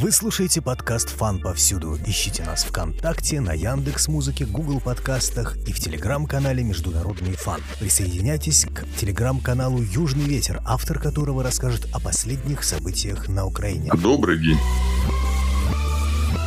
Вы слушаете подкаст «Фан повсюду». Ищите нас ВКонтакте, на Яндекс Музыке, Google подкастах и в телеграм-канале «Международный фан». Присоединяйтесь к телеграм-каналу «Южный ветер», автор которого расскажет о последних событиях на Украине. Добрый день.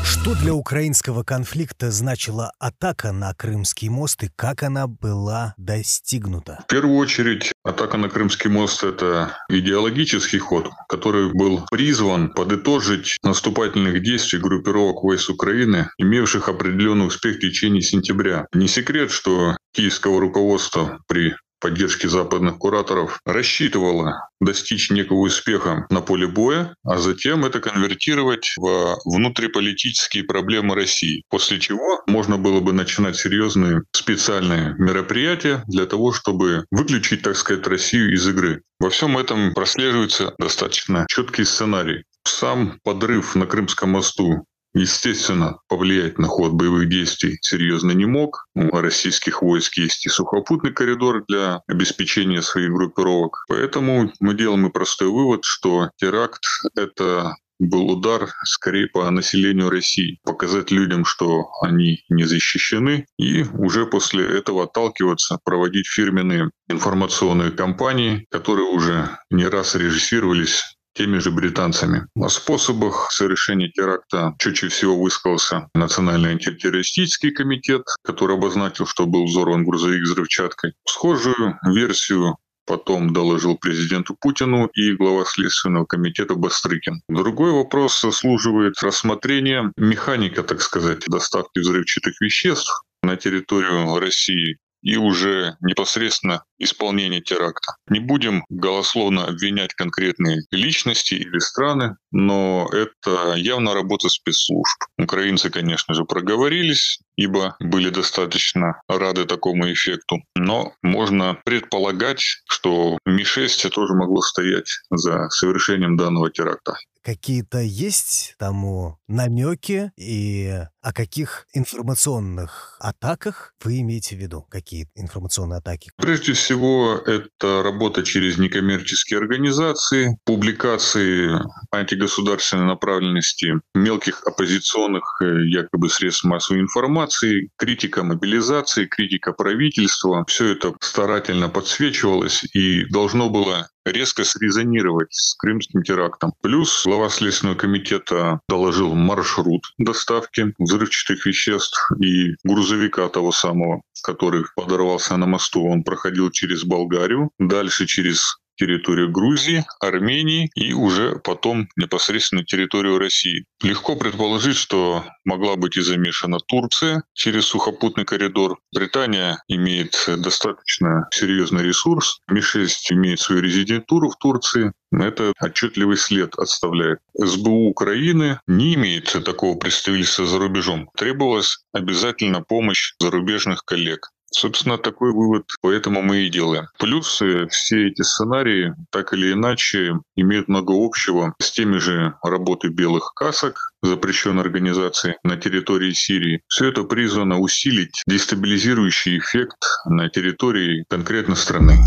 Что для украинского конфликта значила атака на Крымский мост и как она была достигнута? В первую очередь, атака на Крымский мост – это идеологический ход, который был призван подытожить наступательных действий группировок войск Украины, имевших определенный успех в течение сентября. Не секрет, что киевского руководства при поддержки западных кураторов рассчитывала достичь некого успеха на поле боя, а затем это конвертировать в внутриполитические проблемы России. После чего можно было бы начинать серьезные специальные мероприятия для того, чтобы выключить, так сказать, Россию из игры. Во всем этом прослеживается достаточно четкий сценарий. Сам подрыв на Крымском мосту естественно, повлиять на ход боевых действий серьезно не мог. У российских войск есть и сухопутный коридор для обеспечения своих группировок. Поэтому мы делаем и простой вывод, что теракт — это был удар скорее по населению России. Показать людям, что они не защищены, и уже после этого отталкиваться, проводить фирменные информационные кампании, которые уже не раз режиссировались теми же британцами. О способах совершения теракта чаще всего высказался Национальный антитеррористический комитет, который обозначил, что был взорван грузовик взрывчаткой. Схожую версию потом доложил президенту Путину и глава Следственного комитета Бастрыкин. Другой вопрос заслуживает рассмотрения механика, так сказать, доставки взрывчатых веществ на территорию России и уже непосредственно исполнения теракта. Не будем голословно обвинять конкретные личности или страны, но это явно работа спецслужб. Украинцы, конечно же, проговорились, ибо были достаточно рады такому эффекту. Но можно предполагать, что Ми-6 тоже могло стоять за совершением данного теракта какие-то есть тому намеки и о каких информационных атаках вы имеете в виду? Какие информационные атаки? Прежде всего, это работа через некоммерческие организации, публикации антигосударственной направленности мелких оппозиционных э, якобы средств массовой информации, критика мобилизации, критика правительства. Все это старательно подсвечивалось и должно было резко срезонировать с крымским терактом. Плюс глава Следственного комитета доложил маршрут доставки взрывчатых веществ и грузовика того самого, который подорвался на мосту. Он проходил через Болгарию, дальше через территорию Грузии, Армении и уже потом непосредственно территорию России. Легко предположить, что могла быть и замешана Турция через сухопутный коридор. Британия имеет достаточно серьезный ресурс. Ми-6 имеет свою резидентуру в Турции. Это отчетливый след оставляет. СБУ Украины не имеет такого представительства за рубежом. Требовалась обязательно помощь зарубежных коллег. Собственно, такой вывод, поэтому мы и делаем. Плюс все эти сценарии так или иначе имеют много общего с теми же работой белых касок, запрещенной организации на территории Сирии. Все это призвано усилить дестабилизирующий эффект на территории конкретной страны.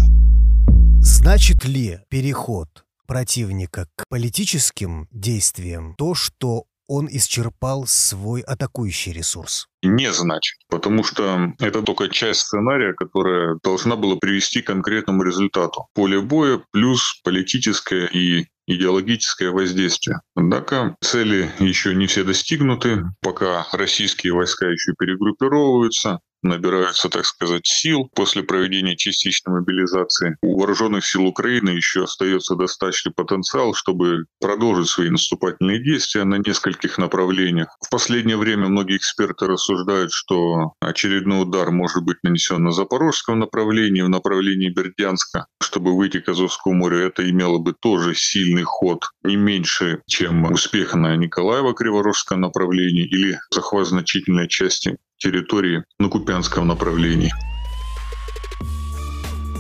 Значит ли переход противника к политическим действиям то, что он исчерпал свой атакующий ресурс? Не значит, потому что это только часть сценария, которая должна была привести к конкретному результату. Поле боя плюс политическое и идеологическое воздействие. Однако цели еще не все достигнуты, пока российские войска еще перегруппировываются, набираются, так сказать, сил после проведения частичной мобилизации. У вооруженных сил Украины еще остается достаточный потенциал, чтобы продолжить свои наступательные действия на нескольких направлениях. В последнее время многие эксперты рассуждают, что очередной удар может быть нанесен на запорожском направлении, в направлении Бердянска, чтобы выйти к Азовскому морю. Это имело бы тоже сильный ход, не меньше, чем успех на Николаево-Криворожском направлении или захват значительной части территории на Купянском направлении.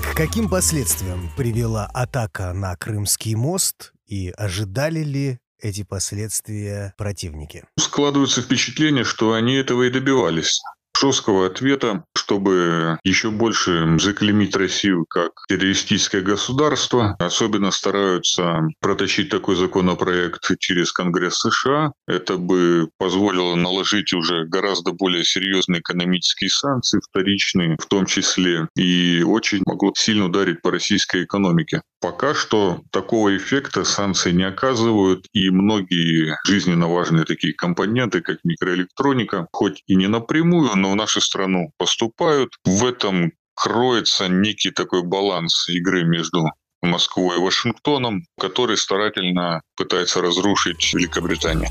К каким последствиям привела атака на Крымский мост и ожидали ли эти последствия противники? Складывается впечатление, что они этого и добивались. Жесткого ответа, чтобы еще больше заклемить Россию как террористическое государство. Особенно стараются протащить такой законопроект через Конгресс США. Это бы позволило наложить уже гораздо более серьезные экономические санкции, вторичные в том числе, и очень могло сильно ударить по российской экономике. Пока что такого эффекта санкции не оказывают, и многие жизненно важные такие компоненты, как микроэлектроника, хоть и не напрямую, но в нашу страну поступают. В этом кроется некий такой баланс игры между Москвой и Вашингтоном, который старательно пытается разрушить Великобританию.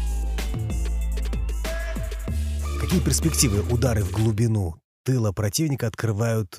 Какие перспективы удары в глубину тыла противника открывают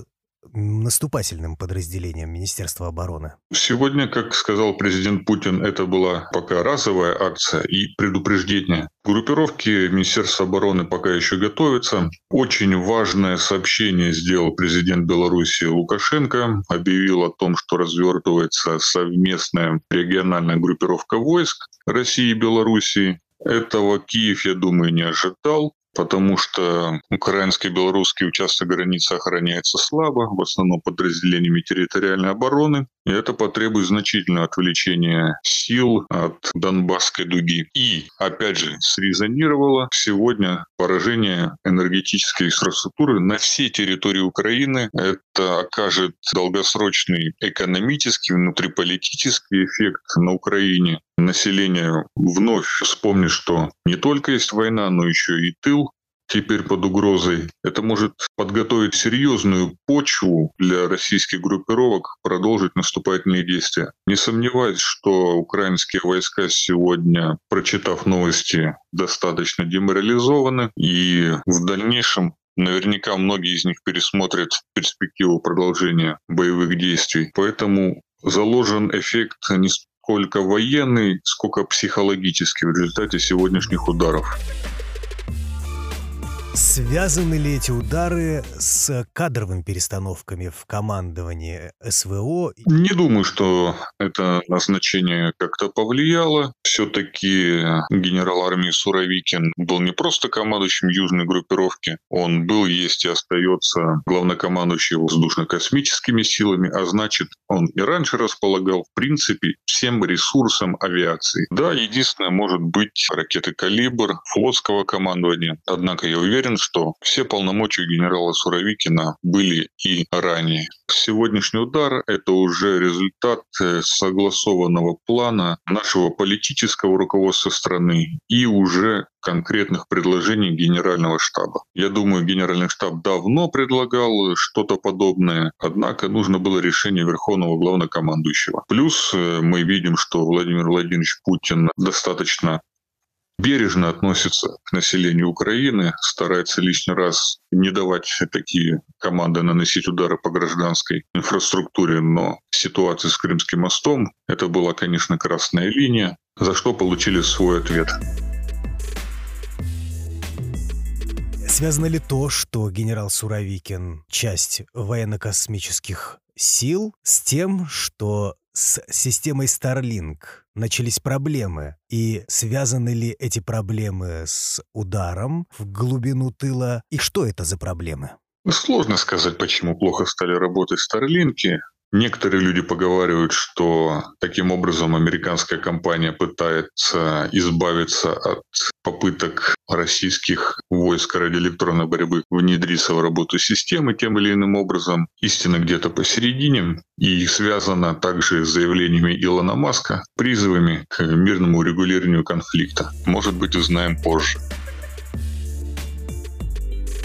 наступательным подразделением Министерства обороны? Сегодня, как сказал президент Путин, это была пока разовая акция и предупреждение. Группировки Министерства обороны пока еще готовятся. Очень важное сообщение сделал президент Беларуси Лукашенко. Объявил о том, что развертывается совместная региональная группировка войск России и Беларуси. Этого Киев, я думаю, не ожидал потому что украинский белорусский участок границы охраняется слабо, в основном подразделениями территориальной обороны. Это потребует значительного отвлечения сил от Донбасской дуги. И, опять же, срезонировало сегодня поражение энергетической инфраструктуры на всей территории Украины. Это окажет долгосрочный экономический, внутриполитический эффект на Украине. Население вновь вспомнит, что не только есть война, но еще и тыл, теперь под угрозой. Это может подготовить серьезную почву для российских группировок продолжить наступательные действия. Не сомневаюсь, что украинские войска сегодня, прочитав новости, достаточно деморализованы и в дальнейшем Наверняка многие из них пересмотрят перспективу продолжения боевых действий. Поэтому заложен эффект не сколько военный, сколько психологический в результате сегодняшних ударов. Связаны ли эти удары с кадровыми перестановками в командовании СВО? Не думаю, что это назначение как-то повлияло. Все-таки генерал армии Суровикин был не просто командующим южной группировки, он был, есть и остается главнокомандующим воздушно-космическими силами, а значит, он и раньше располагал, в принципе, всем ресурсом авиации. Да, единственное, может быть, ракеты «Калибр», флотского командования. Однако я уверен, уверен, что все полномочия генерала Суровикина были и ранее. Сегодняшний удар – это уже результат э, согласованного плана нашего политического руководства страны и уже конкретных предложений Генерального штаба. Я думаю, Генеральный штаб давно предлагал что-то подобное, однако нужно было решение Верховного Главнокомандующего. Плюс э, мы видим, что Владимир Владимирович Путин достаточно бережно относится к населению Украины, старается лишний раз не давать такие команды наносить удары по гражданской инфраструктуре, но ситуация с Крымским мостом, это была, конечно, красная линия, за что получили свой ответ. Связано ли то, что генерал Суровикин – часть военно-космических сил, с тем, что с системой Starlink начались проблемы, и связаны ли эти проблемы с ударом в глубину тыла, и что это за проблемы? Сложно сказать, почему плохо стали работать Старлинки. Некоторые люди поговаривают, что таким образом американская компания пытается избавиться от попыток российских войск радиоэлектронной борьбы внедриться в работу системы тем или иным образом. Истина где-то посередине и связана также с заявлениями Илона Маска, призывами к мирному регулированию конфликта. Может быть, узнаем позже.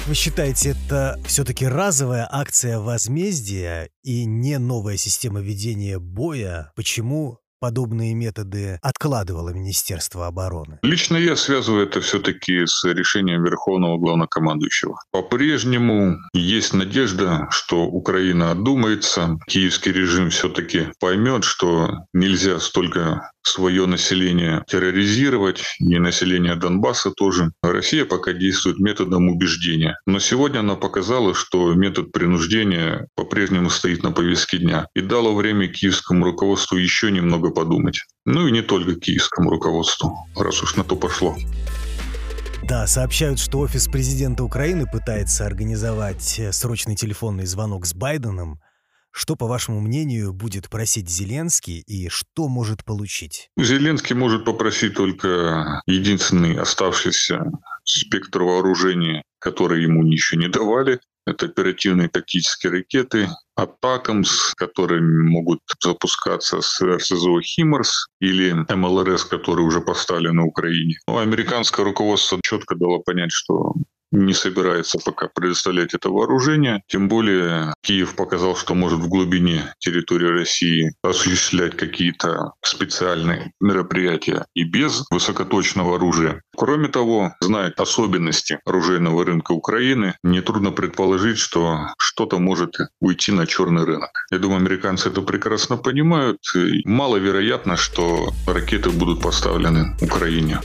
Вы считаете, это все-таки разовая акция возмездия и не новая система ведения боя? Почему подобные методы откладывало Министерство обороны? Лично я связываю это все-таки с решением Верховного Главнокомандующего. По-прежнему есть надежда, что Украина одумается, киевский режим все-таки поймет, что нельзя столько свое население терроризировать, и население Донбасса тоже. Россия пока действует методом убеждения. Но сегодня она показала, что метод принуждения по-прежнему стоит на повестке дня. И дало время киевскому руководству еще немного подумать. Ну и не только киевскому руководству, раз уж на то пошло. Да, сообщают, что офис президента Украины пытается организовать э, срочный телефонный звонок с Байденом. Что, по вашему мнению, будет просить Зеленский и что может получить? Зеленский может попросить только единственный оставшийся спектр вооружения, который ему еще не давали. Это оперативные тактические ракеты, Атакамс, которые могут запускаться с РСЗО «Химарс» или МЛРС, которые уже поставлены на Украине. Но ну, американское руководство четко дало понять, что не собирается пока предоставлять это вооружение. Тем более Киев показал, что может в глубине территории России осуществлять какие-то специальные мероприятия и без высокоточного оружия. Кроме того, зная особенности оружейного рынка Украины, нетрудно предположить, что что-то может уйти на черный рынок. Я думаю, американцы это прекрасно понимают. И маловероятно, что ракеты будут поставлены Украине.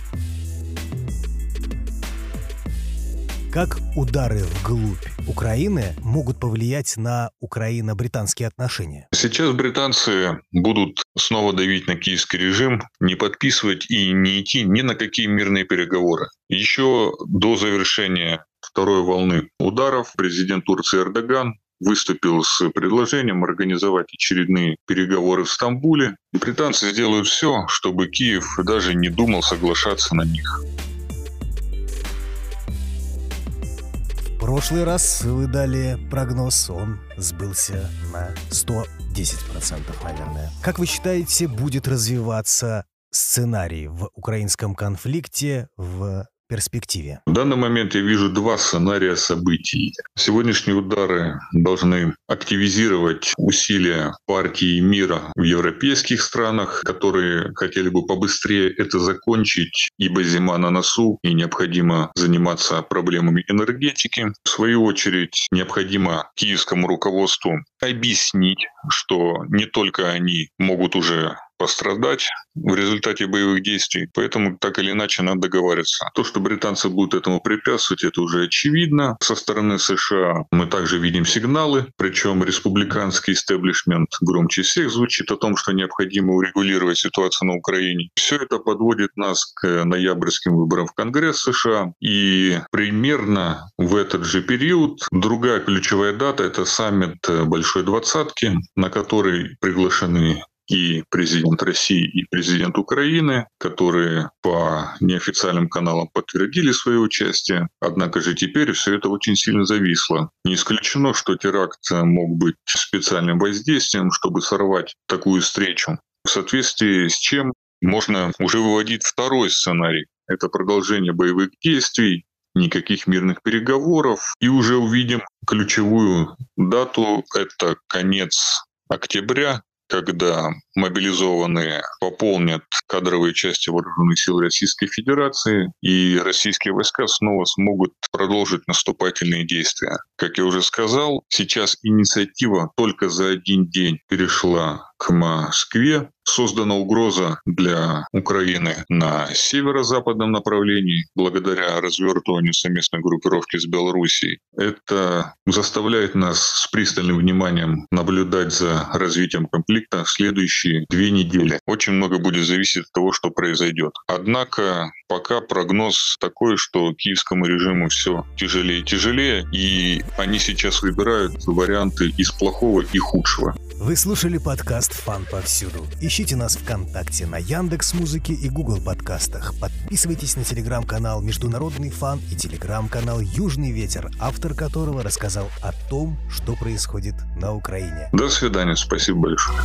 Как удары вглубь Украины могут повлиять на украино-британские отношения? Сейчас британцы будут снова давить на киевский режим, не подписывать и не идти ни на какие мирные переговоры. Еще до завершения второй волны ударов президент Турции Эрдоган выступил с предложением организовать очередные переговоры в Стамбуле. Британцы сделают все, чтобы Киев даже не думал соглашаться на них. Прошлый раз вы дали прогноз, он сбылся на 110%, наверное. Как вы считаете, будет развиваться сценарий в украинском конфликте в перспективе? В данный момент я вижу два сценария событий. Сегодняшние удары должны активизировать усилия партии мира в европейских странах, которые хотели бы побыстрее это закончить, ибо зима на носу и необходимо заниматься проблемами энергетики. В свою очередь, необходимо киевскому руководству объяснить, что не только они могут уже пострадать в результате боевых действий. Поэтому так или иначе надо договариваться. То, что британцы будут этому препятствовать, это уже очевидно. Со стороны США мы также видим сигналы, причем республиканский истеблишмент громче всех звучит о том, что необходимо урегулировать ситуацию на Украине. Все это подводит нас к ноябрьским выборам в Конгресс США. И примерно в этот же период другая ключевая дата – это саммит Большой Двадцатки, на который приглашены и президент России, и президент Украины, которые по неофициальным каналам подтвердили свое участие. Однако же теперь все это очень сильно зависло. Не исключено, что теракт мог быть специальным воздействием, чтобы сорвать такую встречу. В соответствии с чем можно уже выводить второй сценарий. Это продолжение боевых действий, никаких мирных переговоров. И уже увидим ключевую дату. Это конец октября когда мобилизованные пополнят кадровые части вооруженных сил Российской Федерации, и российские войска снова смогут продолжить наступательные действия. Как я уже сказал, сейчас инициатива только за один день перешла к Москве. Создана угроза для Украины на северо-западном направлении благодаря развертыванию совместной группировки с Белоруссией. Это заставляет нас с пристальным вниманием наблюдать за развитием конфликта в следующие две недели. Очень много будет зависеть от того, что произойдет. Однако пока прогноз такой, что киевскому режиму все тяжелее и тяжелее, и они сейчас выбирают варианты из плохого и худшего. Вы слушали подкаст «Фан повсюду». Ищите нас ВКонтакте, на Яндекс Музыке и Google подкастах. Подписывайтесь на телеграм-канал «Международный фан» и телеграм-канал «Южный ветер», автор которого рассказал о том, что происходит на Украине. До свидания, спасибо большое.